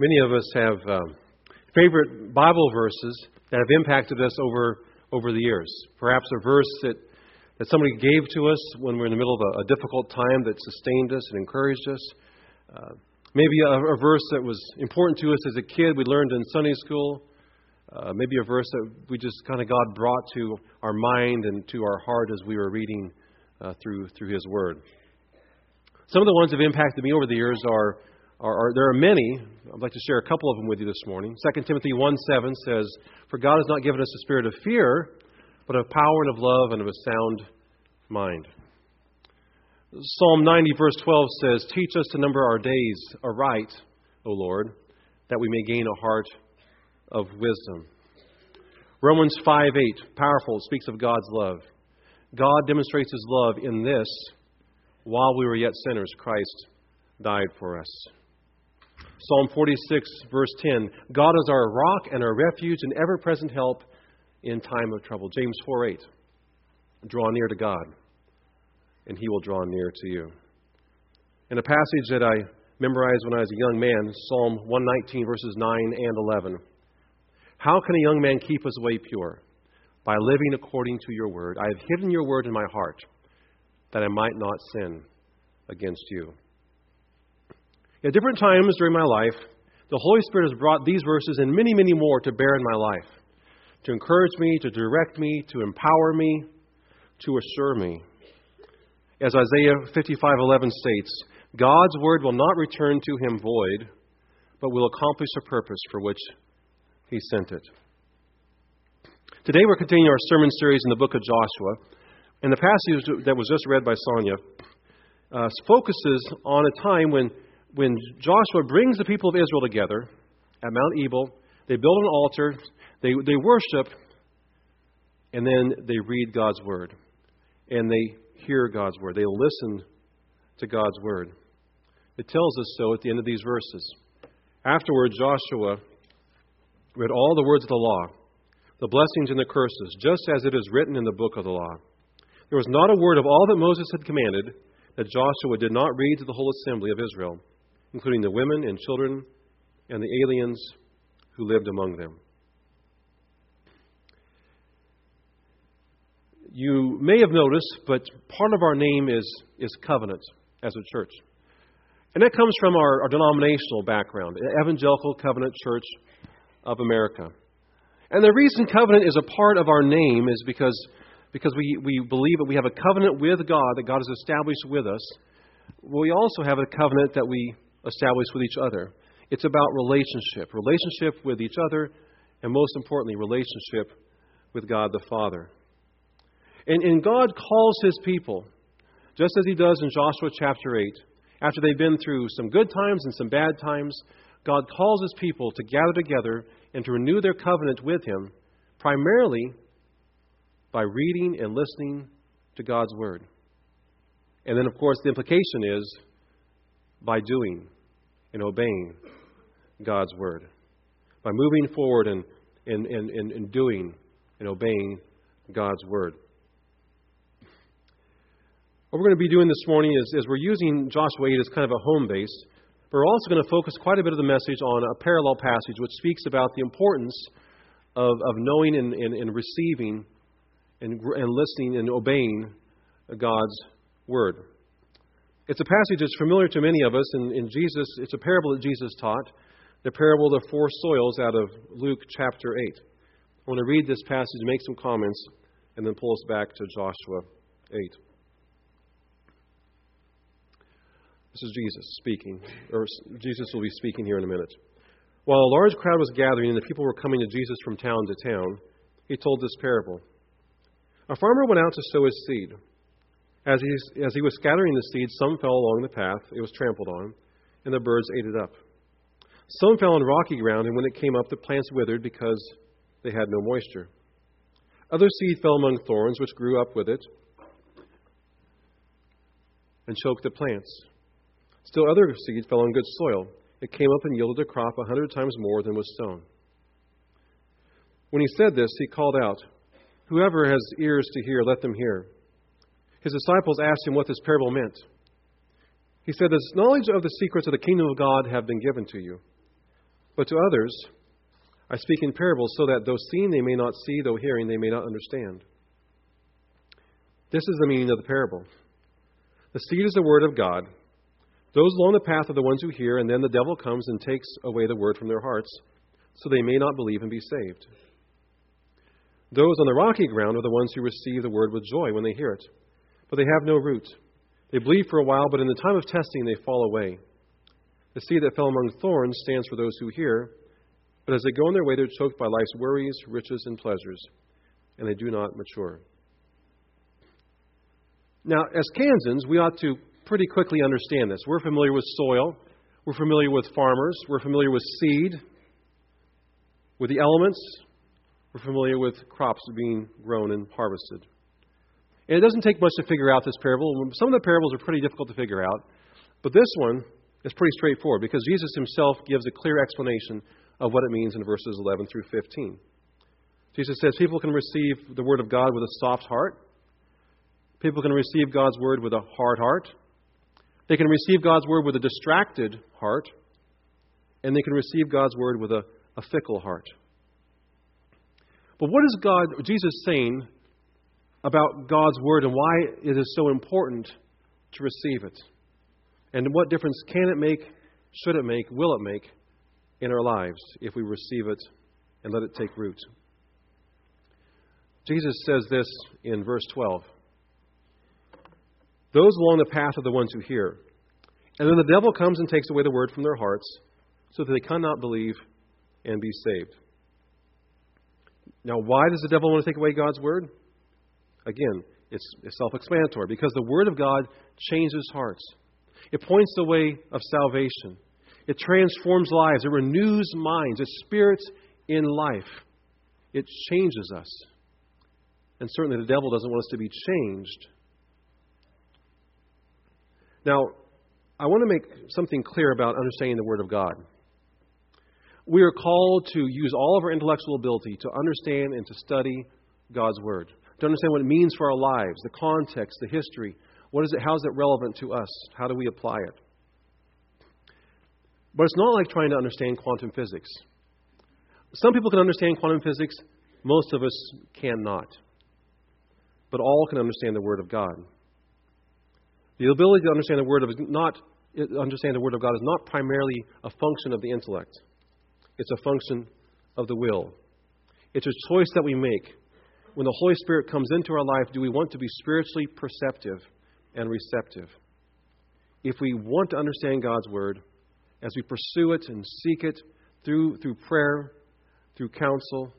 Many of us have uh, favorite Bible verses that have impacted us over, over the years. Perhaps a verse that, that somebody gave to us when we we're in the middle of a, a difficult time that sustained us and encouraged us. Uh, maybe a, a, verse that was important to us as a kid we learned in Sunday school. Uh, maybe a verse that we just kind of God brought to our mind and to our heart as we were reading uh, through through His Word. Some of the ones that have impacted me over the years are, are, there are many. I'd like to share a couple of them with you this morning. 2 Timothy 1 7 says, For God has not given us a spirit of fear, but of power and of love and of a sound mind. Psalm 90, verse 12 says, Teach us to number our days aright, O Lord, that we may gain a heart of wisdom. Romans 5 8, powerful, speaks of God's love. God demonstrates his love in this while we were yet sinners, Christ died for us. Psalm 46, verse 10 God is our rock and our refuge and ever present help in time of trouble. James 4 8. Draw near to God, and he will draw near to you. In a passage that I memorized when I was a young man, Psalm 119, verses 9 and 11. How can a young man keep his way pure? By living according to your word. I have hidden your word in my heart that I might not sin against you. At different times during my life, the Holy Spirit has brought these verses and many, many more to bear in my life to encourage me, to direct me, to empower me, to assure me. As Isaiah 55:11 states, God's word will not return to him void, but will accomplish the purpose for which he sent it. Today we're continuing our sermon series in the book of Joshua. And the passage that was just read by Sonia uh, focuses on a time when, when Joshua brings the people of Israel together at Mount Ebal. They build an altar, they, they worship, and then they read God's word. And they hear God's word. They listen to God's word. It tells us so at the end of these verses. Afterward, Joshua read all the words of the law, the blessings and the curses, just as it is written in the book of the law. There was not a word of all that Moses had commanded that Joshua did not read to the whole assembly of Israel, including the women and children and the aliens who lived among them. You may have noticed, but part of our name is, is covenant as a church. And that comes from our, our denominational background, Evangelical Covenant Church of America. And the reason covenant is a part of our name is because because we, we believe that we have a covenant with God that God has established with us. We also have a covenant that we establish with each other. It's about relationship relationship with each other, and most importantly, relationship with God the Father. And, and God calls his people, just as he does in Joshua chapter 8, after they've been through some good times and some bad times, God calls his people to gather together and to renew their covenant with him, primarily by reading and listening to God's Word. And then, of course, the implication is by doing and obeying God's Word. By moving forward and, and, and, and, doing and obeying God's Word. What we're going to be doing this morning is, is we're using Joshua 8 as kind of a home base. But we're also going to focus quite a bit of the message on a parallel passage which speaks about the importance of, of knowing and, and, and receiving and, and listening and obeying God's word. It's a passage that's familiar to many of us, in Jesus, it's a parable that Jesus taught, the parable of the four soils out of Luke chapter 8. I want to read this passage, make some comments, and then pull us back to Joshua 8. This is Jesus speaking, or Jesus will be speaking here in a minute. While a large crowd was gathering and the people were coming to Jesus from town to town, he told this parable. A farmer went out to sow his seed. As he, as he was scattering the seed, some fell along the path, it was trampled on, and the birds ate it up. Some fell on rocky ground, and when it came up, the plants withered because they had no moisture. Other seed fell among thorns, which grew up with it and choked the plants. Still, other seed fell on good soil. It came up and yielded a crop a hundred times more than was sown. When he said this, he called out, Whoever has ears to hear, let them hear. His disciples asked him what this parable meant. He said, This knowledge of the secrets of the kingdom of God have been given to you, But to others, I speak in parables so that though seeing they may not see, though hearing they may not understand. This is the meaning of the parable. The seed is the word of God. Those along the path are the ones who hear, and then the devil comes and takes away the word from their hearts, so they may not believe and be saved. Those on the rocky ground are the ones who receive the word with joy when they hear it, but they have no root. They believe for a while, but in the time of testing they fall away. The seed that fell among thorns stands for those who hear, but as they go on their way, they're choked by life's worries, riches, and pleasures, and they do not mature. Now, as Kansans, we ought to pretty quickly understand this. We're familiar with soil, we're familiar with farmers, we're familiar with seed, with the elements, we're familiar with crops being grown and harvested. And it doesn't take much to figure out this parable. Some of the parables are pretty difficult to figure out, but this one is pretty straightforward because Jesus himself gives a clear explanation of what it means in verses 11 through 15. Jesus says people can receive the Word of God with a soft heart. People can receive God's Word with a hard heart. They can receive God's Word with a distracted heart. And they can receive God's Word with a, a fickle heart. But what is God, Jesus saying about God's Word and why it is so important to receive it? And what difference can it make, should it make, will it make in our lives if we receive it and let it take root? Jesus says this in verse 12 Those along the path are the ones who hear. And then the devil comes and takes away the word from their hearts so that they cannot believe and be saved. Now, why does the devil want to take away God's word? Again, it's, self explanatory because the word of God changes hearts. It points the way of salvation. It transforms lives. It renews minds. It spirits in life. It changes us. And certainly the devil doesn't want us to be changed. Now, I want to make something clear about understanding the Word of God. We are called to use all of our intellectual ability to understand and to study God's Word, to understand what it means for our lives, the context, the history. What is it? How is it relevant to us? How do we apply it? But it's not like trying to understand quantum physics. Some people can understand quantum physics, most of us cannot but all can understand the Word of God. The ability to understand the Word of not understand the Word of God is not primarily a function of the intellect. It's a function of the will. It's a choice that we make. When the Holy Spirit comes into our life, do we want to be spiritually perceptive and receptive? If we want to understand God's Word, as we pursue it and seek it through, through prayer, through counsel,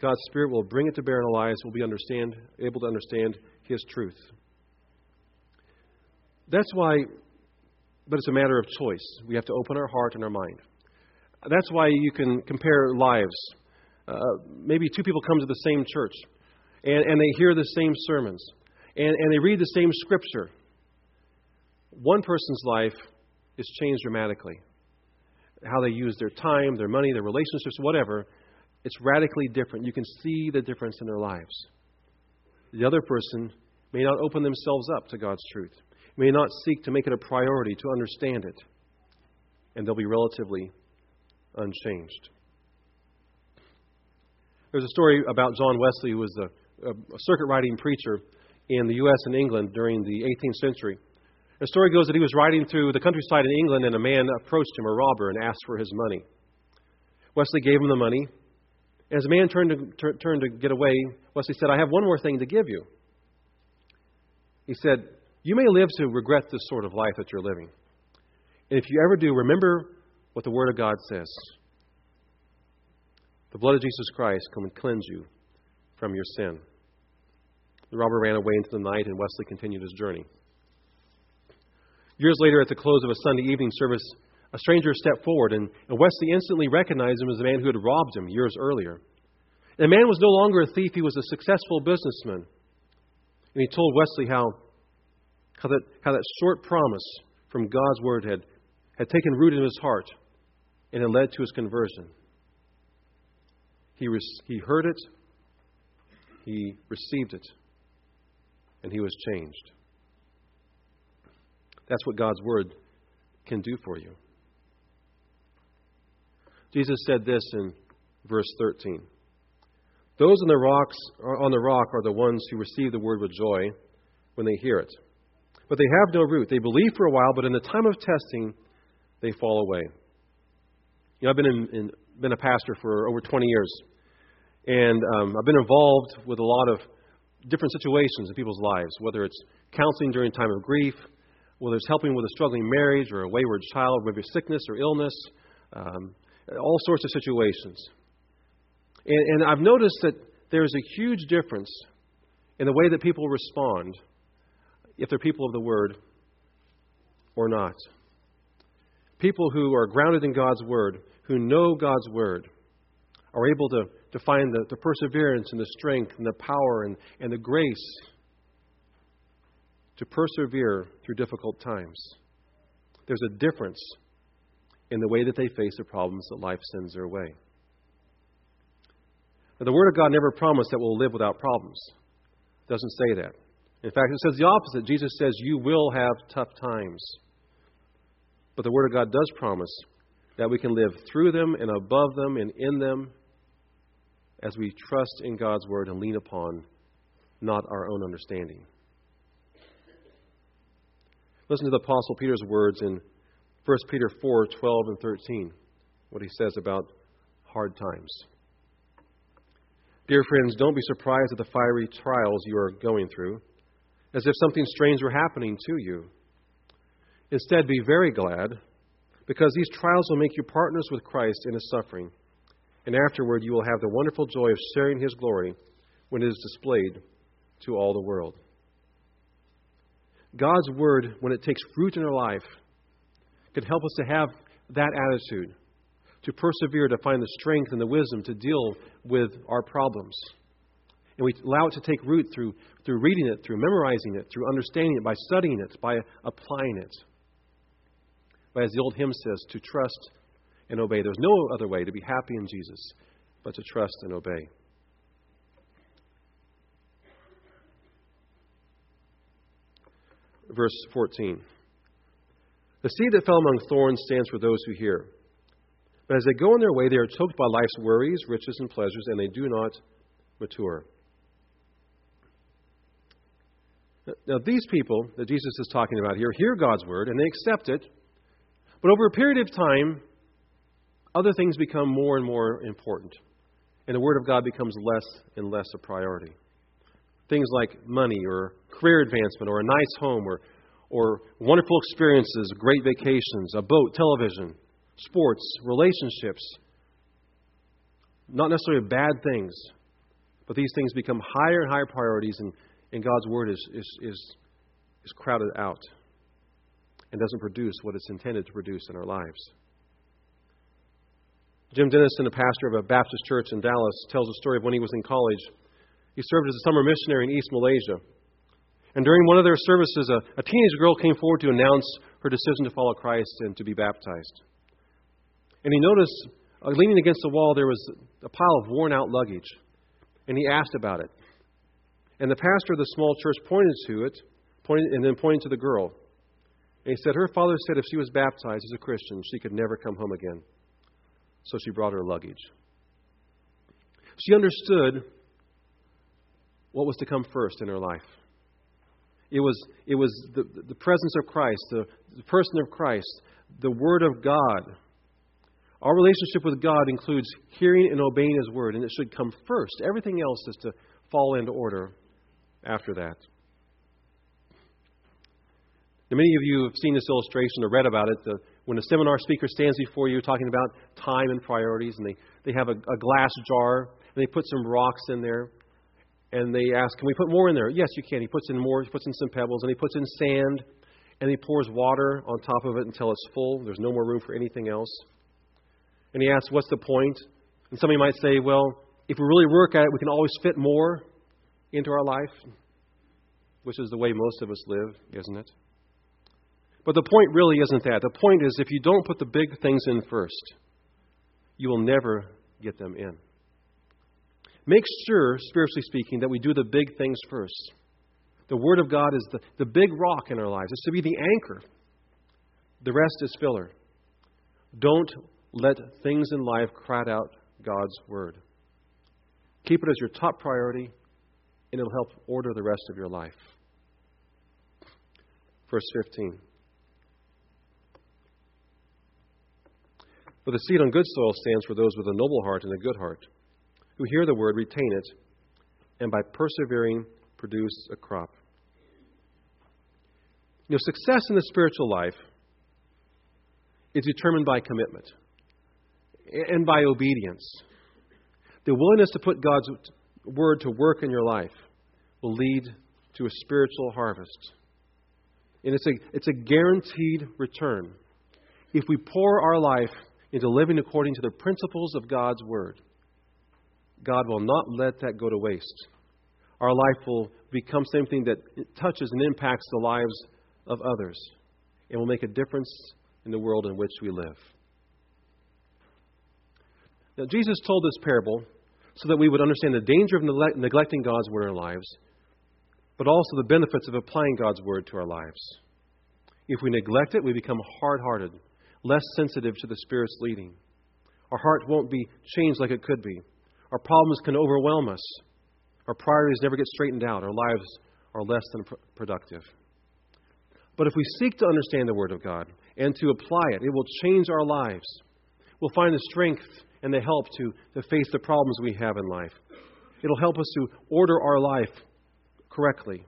God's Spirit will bring it to bear in our lives. We'll be understand, able to understand His truth. That's why, but it's a matter of choice. We have to open our heart and our mind. That's why you can compare lives. Uh, maybe two people come to the same church, and, and they hear the same sermons, and, and they read the same scripture. One person's life is changed dramatically. How they use their time, their money, their relationships, whatever it's radically different. You can see the difference in their lives. The other person may not open themselves up to God's truth, may not seek to make it a priority to understand it, and they'll be relatively unchanged. There's a story about John Wesley, who was a, a circuit riding preacher in the U.S. and England during the 18th century. The story goes that he was riding through the countryside in England, and a man approached him, a robber, and asked for his money. Wesley gave him the money, as the man turned to, turned to get away, Wesley said, I have one more thing to give you. He said, You may live to regret this sort of life that you're living. And if you ever do, remember what the Word of God says. The blood of Jesus Christ and cleanse you from your sin. The robber ran away into the night, and Wesley continued his journey. Years later, at the close of a Sunday evening service, a stranger stepped forward, and, Wesley instantly recognized him as the man who had robbed him years earlier. And the man was no longer a thief, he was a successful businessman. And he told Wesley how, how, that, how that short promise from God's word had, had taken root in his heart and had led to his conversion. He, he heard it, he received it, and he was changed. That's what God's word can do for you. Jesus said this in verse 13. Those on the rocks on the rock are the ones who receive the word with joy when they hear it. But they have no root. They believe for a while, but in the time of testing, they fall away. You know, I've been in, in been a pastor for over 20 years, and um, I've been involved with a lot of different situations in people's lives, whether it's counseling during a time of grief, whether it's helping with a struggling marriage or a wayward child, maybe sickness or illness, um, all sorts of situations. And, and I've noticed that there's a huge difference in the way that people respond if they're people of the Word or not. People who are grounded in God's Word, who know God's Word, are able to, to find the, the perseverance and the strength and the power and, and the grace to persevere through difficult times. There's a difference in the way that they face the problems that life sends their way. Now, the Word of God never promised that we'll live without problems. It doesn't say that. In fact, it says the opposite. Jesus says, You will have tough times. But the Word of God does promise that we can live through them and above them and in them as we trust in God's Word and lean upon not our own understanding. Listen to the Apostle Peter's words in 1 Peter 4 12 and 13, what he says about hard times. Dear friends, don't be surprised at the fiery trials you are going through, as if something strange were happening to you. Instead, be very glad, because these trials will make you partners with Christ in his suffering, and afterward you will have the wonderful joy of sharing his glory when it is displayed to all the world. God's word, when it takes root in our life, can help us to have that attitude, to persevere, to find the strength and the wisdom to deal with our problems. And we allow it to take root through, through reading it, through memorizing it, through understanding it, by studying it, by applying it. But as the old hymn says, to trust and obey. There's no other way to be happy in Jesus but to trust and obey. Verse 14. The seed that fell among thorns stands for those who hear. But as they go on their way, they are choked by life's worries, riches, and pleasures, and they do not mature. Now, these people that Jesus is talking about here hear God's word and they accept it, but over a period of time, other things become more and more important, and the word of God becomes less and less a priority. Things like money or career advancement or a nice home or or wonderful experiences, great vacations, a boat, television, sports, relationships. Not necessarily bad things, but these things become higher and higher priorities, and, and God's Word is, is, is, is crowded out and doesn't produce what it's intended to produce in our lives. Jim Denison, a pastor of a Baptist church in Dallas, tells a story of when he was in college. He served as a summer missionary in East Malaysia. And during one of their services, a, a teenage girl came forward to announce her decision to follow Christ and to be baptized. And he noticed, uh, leaning against the wall, there was a pile of worn out luggage. And he asked about it. And the pastor of the small church pointed to it, pointed, and then pointed to the girl. And he said, Her father said if she was baptized as a Christian, she could never come home again. So she brought her luggage. She understood what was to come first in her life. It was, it was the, the presence of Christ, the, the person of Christ, the Word of God. Our relationship with God includes hearing and obeying His Word, and it should come first. Everything else is to fall into order after that. Now, many of you have seen this illustration or read about it. The, when a seminar speaker stands before you talking about time and priorities, and they, they have a, a glass jar, and they put some rocks in there, and they ask, Can we put more in there? Yes, you can. He puts in more, he puts in some pebbles, and he puts in sand, and he pours water on top of it until it's full. There's no more room for anything else. And he asks, What's the point? And somebody might say, Well, if we really work at it, we can always fit more into our life, which is the way most of us live, isn't it? But the point really isn't that. The point is, if you don't put the big things in first, you will never get them in. Make sure, spiritually speaking, that we do the big things first. The Word of God is the, the big rock in our lives. It's to be the anchor. The rest is filler. Don't let things in life crowd out God's Word. Keep it as your top priority, and it'll help order the rest of your life. Verse 15. For the seed on good soil stands for those with a noble heart and a good heart, who hear the word, retain it, and by persevering produce a crop. You know, success in the spiritual life is determined by commitment and by obedience. The willingness to put God's word to work in your life will lead to a spiritual harvest. And it's a, it's a guaranteed return. If we pour our life into living according to the principles of God's Word, God will not let that go to waste. Our life will become something that touches and impacts the lives of others and will make a difference in the world in which we live. Now, Jesus told this parable so that we would understand the danger of neglecting God's Word in our lives, but also the benefits of applying God's Word to our lives. If we neglect it, we become hard hearted less sensitive to the Spirit's leading. Our heart won't be changed like it could be. Our problems can overwhelm us. Our priorities never get straightened out. Our lives are less than pr- productive. But if we seek to understand the Word of God and to apply it, it will change our lives. We'll find the strength and the help to, to face the problems we have in life. It'll help us to order our life correctly,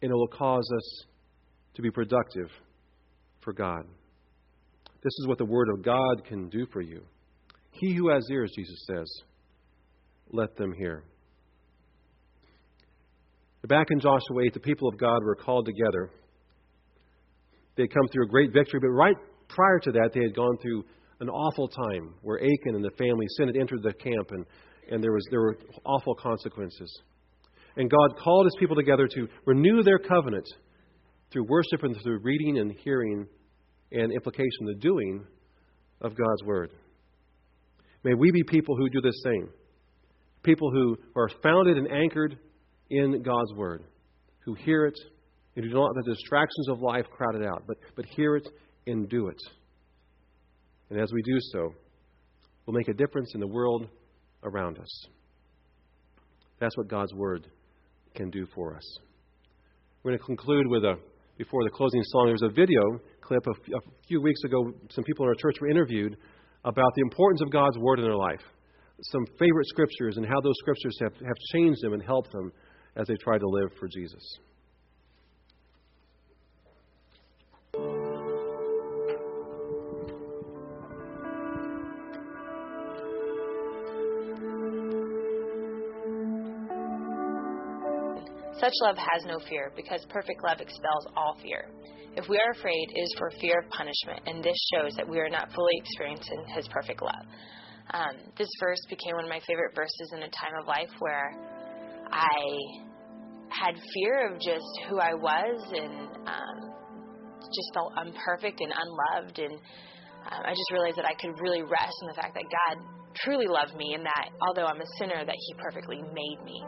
and it will cause us to be productive for God. This is what the Word of God can do for you. He who has ears, Jesus says, let them hear. Back in Joshua 8, the people of God were called together. They had come through a great victory, but right prior to that, they had gone through an awful time where Achan and the family, sin had entered the camp, and, and there, was, there were awful consequences. And God called his people together to renew their covenant through worship and through reading and hearing and implication, the doing of God's Word. May we be people who do the same. People who are founded and anchored in God's Word, who hear it and who do not let the distractions of life crowd it out, but, but hear it and do it. And as we do so, we'll make a difference in the world around us. That's what God's Word can do for us. We're going to conclude with a, before the closing song, there was a video clip of, a few weeks ago. Some people in our church were interviewed about the importance of God's Word in their life, some favorite scriptures, and how those scriptures have, have changed them and helped them as they try to live for Jesus. Such love has no fear, because perfect love expels all fear. If we are afraid, it is for fear of punishment, and this shows that we are not fully experiencing His perfect love. Um, this verse became one of my favorite verses in a time of life where I had fear of just who I was and um, just felt unperfect and unloved. And um, I just realized that I could really rest in the fact that God truly loved me and that although I'm a sinner, that He perfectly made me.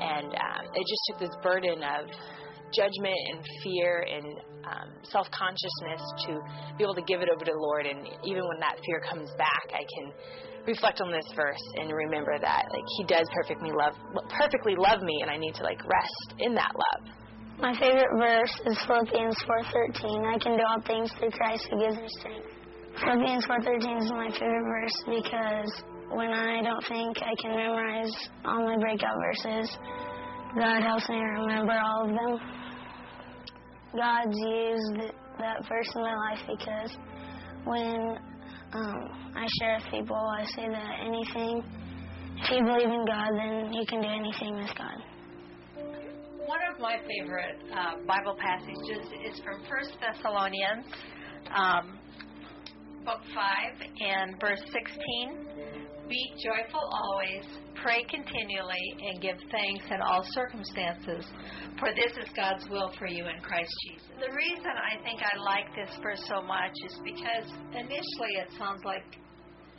And um, it just took this burden of judgment and fear and um, self consciousness to be able to give it over to the Lord. And even when that fear comes back, I can reflect on this verse and remember that like He does perfectly love perfectly love me, and I need to like rest in that love. My favorite verse is Philippians 4:13. I can do all things through Christ who gives me strength. Philippians 4:13 is my favorite verse because when I don't think I can memorize all my breakout verses, God helps me remember all of them. God's used that verse in my life because when um, I share with people, I say that anything, if you believe in God, then you can do anything with God. One of my favorite uh, Bible passages is from 1 Thessalonians, um, book 5, and verse 16. Be joyful always, pray continually, and give thanks in all circumstances, for this is God's will for you in Christ Jesus. The reason I think I like this verse so much is because initially it sounds like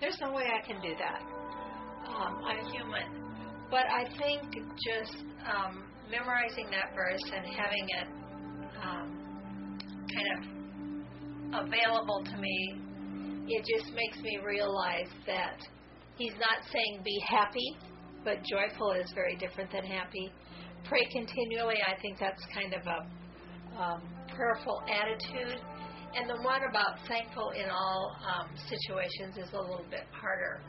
there's no way I can do that. Um, I'm human. But I think just um, memorizing that verse and having it um, kind of available to me it just makes me realize that he's not saying be happy, but joyful is very different than happy. Pray continually. I think that's kind of a um, prayerful attitude. And the one about thankful in all um, situations is a little bit harder.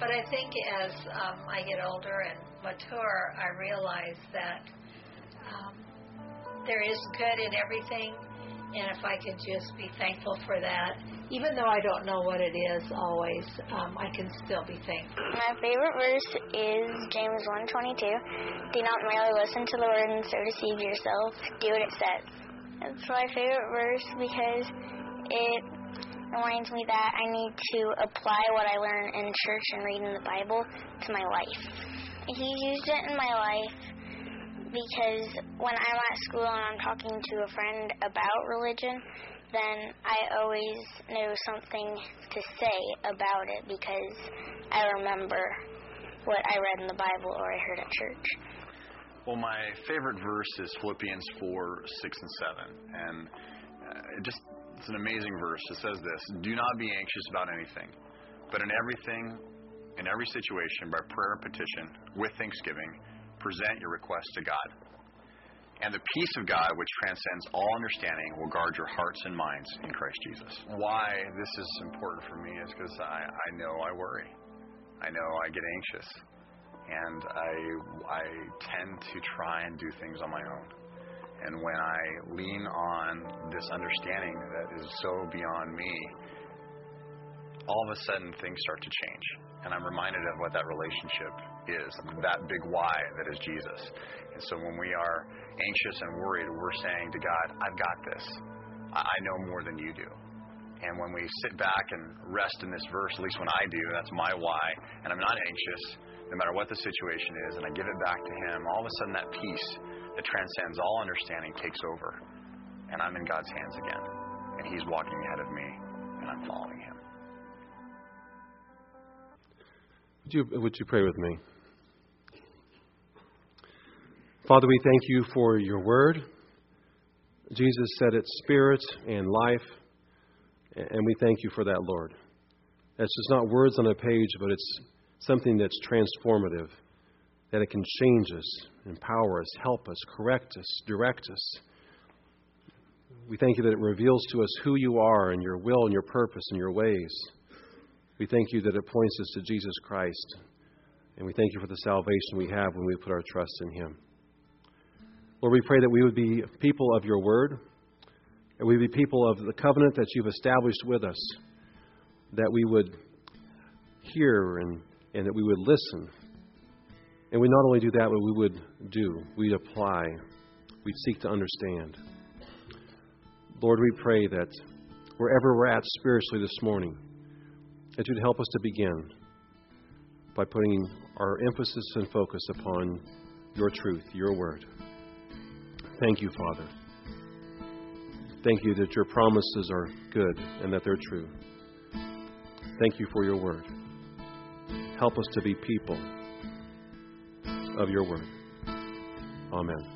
But I think as um, I get older and mature, I realize that um, there is good in everything, and if I could just be thankful for that, even though I don't know what it is always, um, I can still be thankful. My favorite verse is James 1:22. Do not merely listen to the word and so deceive yourself. Do what it says. It's my favorite verse because it reminds me that I need to apply what I learn in church and reading the Bible to my life. He used it in my life because when I'm at school and I'm talking to a friend about religion, then I always know something to say about it because I remember what I read in the Bible or I heard at church. Well, my favorite verse is Philippians 4, 6, and 7. And uh, it just it's an amazing verse. It says this Do not be anxious about anything, but in everything, in every situation, by prayer and petition, with thanksgiving, present your requests to God. And the peace of God, which transcends all understanding, will guard your hearts and minds in Christ Jesus. Why this is important for me is because I, I know I worry. I know I get anxious. And I, I tend to try and do things on my own. And when I lean on this understanding that is so beyond me, all of a sudden things start to change. And I'm reminded of what that relationship is that big why that is Jesus. And so when we are anxious and worried, we're saying to God, I've got this. I know more than you do. And when we sit back and rest in this verse, at least when I do, that's my why, and I'm not anxious, no matter what the situation is, and I give it back to Him, all of a sudden that peace that transcends all understanding takes over. And I'm in God's hands again. And He's walking ahead of me, and I'm following Him. Would you, would you pray with me? Father, we thank you for your word. Jesus said it's spirit and life, and we thank you for that, Lord. It's just not words on a page, but it's something that's transformative, that it can change us, empower us, help us, correct us, direct us. We thank you that it reveals to us who you are and your will and your purpose and your ways. We thank you that it points us to Jesus Christ. And we thank you for the salvation we have when we put our trust in Him. Lord, we pray that we would be people of your word, and we would be people of the covenant that you've established with us, that we would hear and, and that we would listen. And we not only do that, but we would do, we'd apply, we'd seek to understand. Lord, we pray that wherever we're at spiritually this morning, that you'd help us to begin by putting our emphasis and focus upon your truth, your word. Thank you, Father. Thank you that your promises are good and that they're true. Thank you for your word. Help us to be people of your word. Amen.